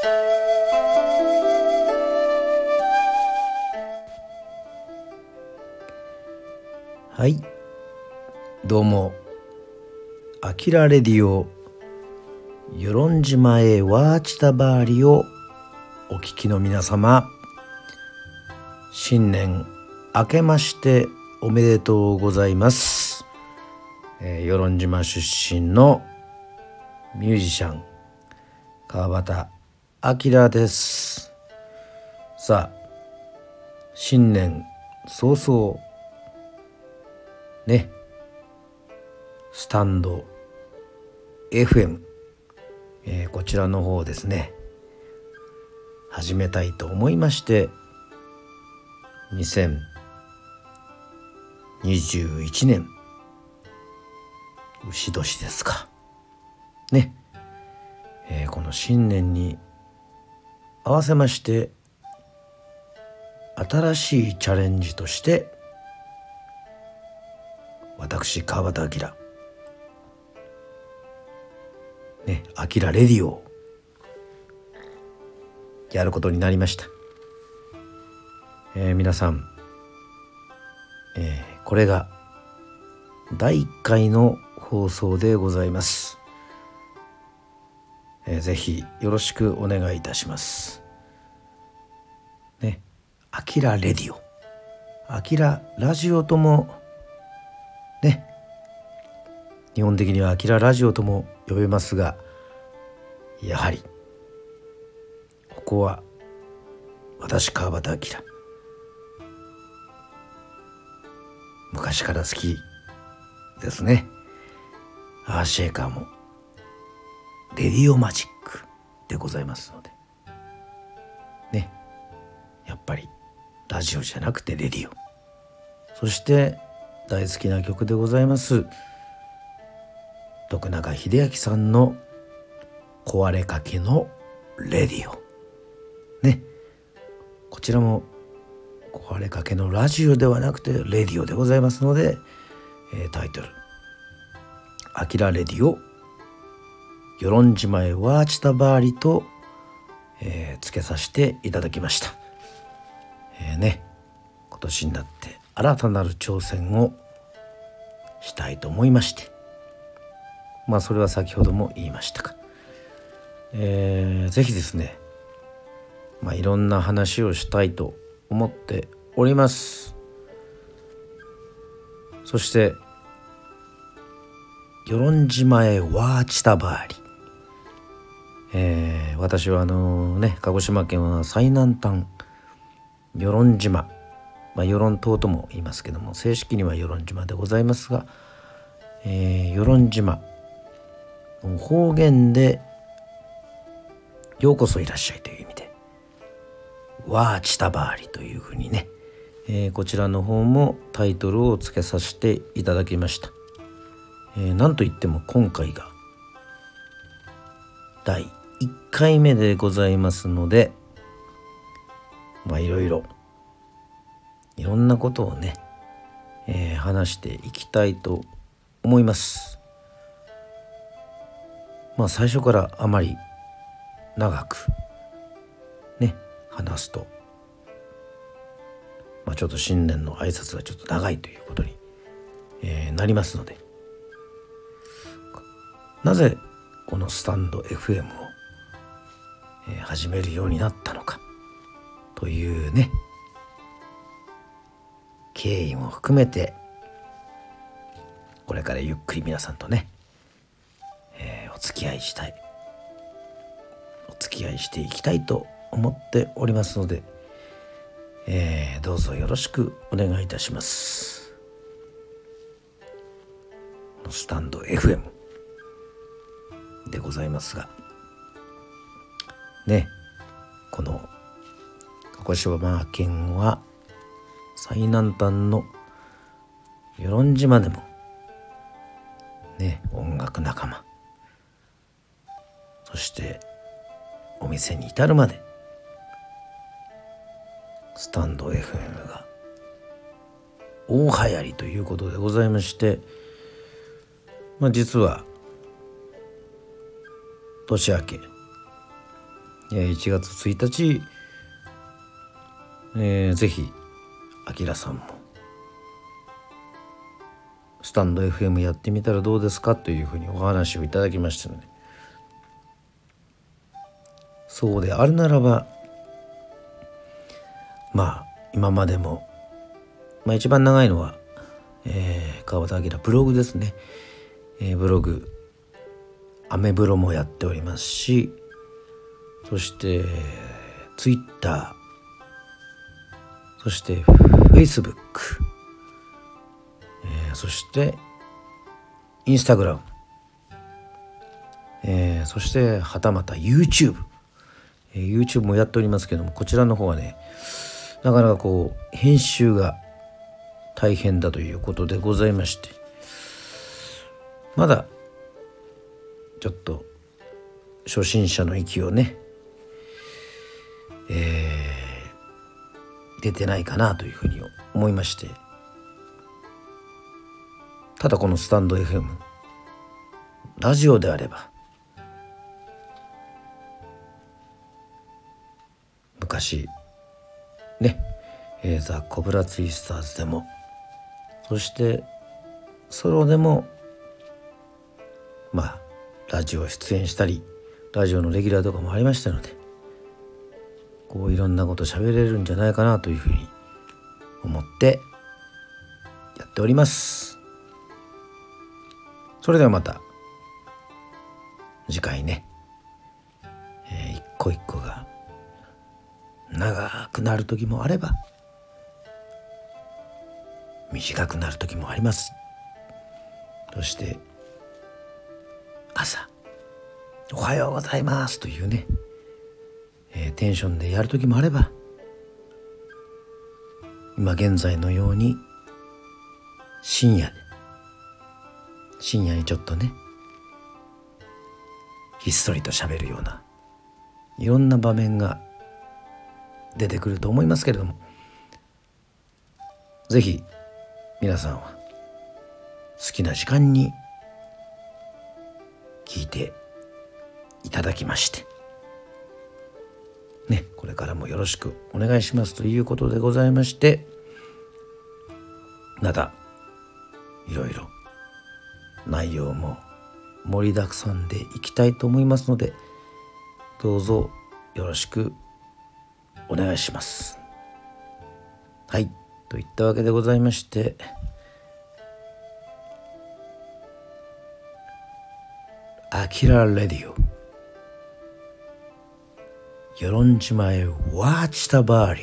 はい。どうも。あきらレディオ与論島へワーチタバーリをお聞きの皆様。新年明けましておめでとうございます、えー、与論島出身のミュージシャン川端明です。さあ新年早々ねスタンド FM、えー、こちらの方ですね。始めたいと思いまして2021年牛年ですか。ね、えー、この新年に合わせまして新しいチャレンジとして私川端明。ね明レディオやることになりました、えー、皆さん、えー、これが第1回の放送でございます、えー、ぜひよろしくお願いいたします。ねアキラレディオ。アキララジオともね日本的には「アキララジオ」とも呼べますがやはりここは私川端明。昔から好きですね。アーシェーカーも。レディオマジックでございますので。ね。やっぱりラジオじゃなくてレディオ。そして大好きな曲でございます。徳永英明さんの壊れかけのレディオ。ね。こちらも壊れかけのラジオではなくてレディオでございますので、えー、タイトル「アキラレディオ与論島へワーチタバーリと」えー、付けさせていただきました。えー、ね。今年になって新たなる挑戦をしたいと思いまして。まあそれは先ほども言いましたか、えー、ぜひですね。まあいろんな話をしたいと思っております。そして与論島へワーチタバーリえー、私はあのね鹿児島県は最南端与論島まあ、与論島とも言いますけども正式には与論島でございますが、えー、与論島方言で「ようこそいらっしゃい」という意味で「わあちたばあり」というふうにね、えー、こちらの方もタイトルを付けさせていただきました。えー、なんといっても今回が第1回目でございますのでまあいろいろいろんなことをね、えー、話していきたいと思います。まあ最初からあまり長くね話すと、まあ、ちょっと新年の挨拶がちょっと長いということに、えー、なりますのでなぜこのスタンド FM を、始めるようになったのかというね経緯も含めてこれからゆっくり皆さんとね、えー、お付き合いしたいお付き合いしていきたいと思っておりますので、えー、どうぞよろしくお願いいたします。スタンド FM でございますがねこの鹿児島県は最南端の与論島でもね音楽仲間。そしてお店に至るまでスタンド FM が大流行りということでございましてまあ実は年明け1月1日、えー、ぜひあきらさんもスタンド FM やってみたらどうですか？というふうにお話をいただきましたので。そうであるならばまあ今までも、まあ、一番長いのは、えー、川端明ブログですね、えー、ブログアメブロもやっておりますしそしてツイッターそしてフェイスブック、えー、そしてインスタグラム、えー、そしてはたまた YouTube、えー、YouTube もやっておりますけどもこちらの方はねなかなかこう編集が大変だということでございまして。まだちょっと初心者の域をね、えー、出てないかなというふうに思いまして。ただこのスタンド FM ラジオであれば昔ね、えー、ザ・コブラツイスターズでもそしてソロでもまあラジオ出演したりラジオのレギュラーとかもありましたのでこういろんなこと喋れるんじゃないかなというふうに思ってやっております。それではまた次回ね、えー、一個一個が長くなる時もあれば短くなる時もあります。そして朝「おはようございます」というね、えー、テンションでやる時もあれば今現在のように深夜で深夜にちょっとねひっそりと喋るようないろんな場面が出てくると思いますけれども是非皆さんは好きな時間に聞いていただきましてねこれからもよろしくお願いしますということでございましてまたいろいろ内容も盛りだくさんでいきたいと思いますのでどうぞよろしくお願いします。はいといったわけでございましてアキラレディオ。与論島へワーチタバーリ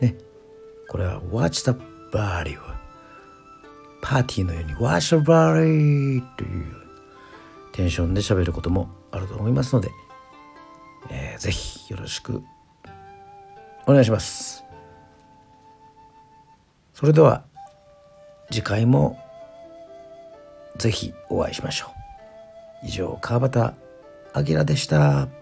ーねこれはワーチタバーリーはパーティーのようにワーチタバーリーというテンションで喋ることもあると思いますので、えー、ぜひよろしくお願いします。それでは次回もぜひお会いしましょう。以上川端あきらでした。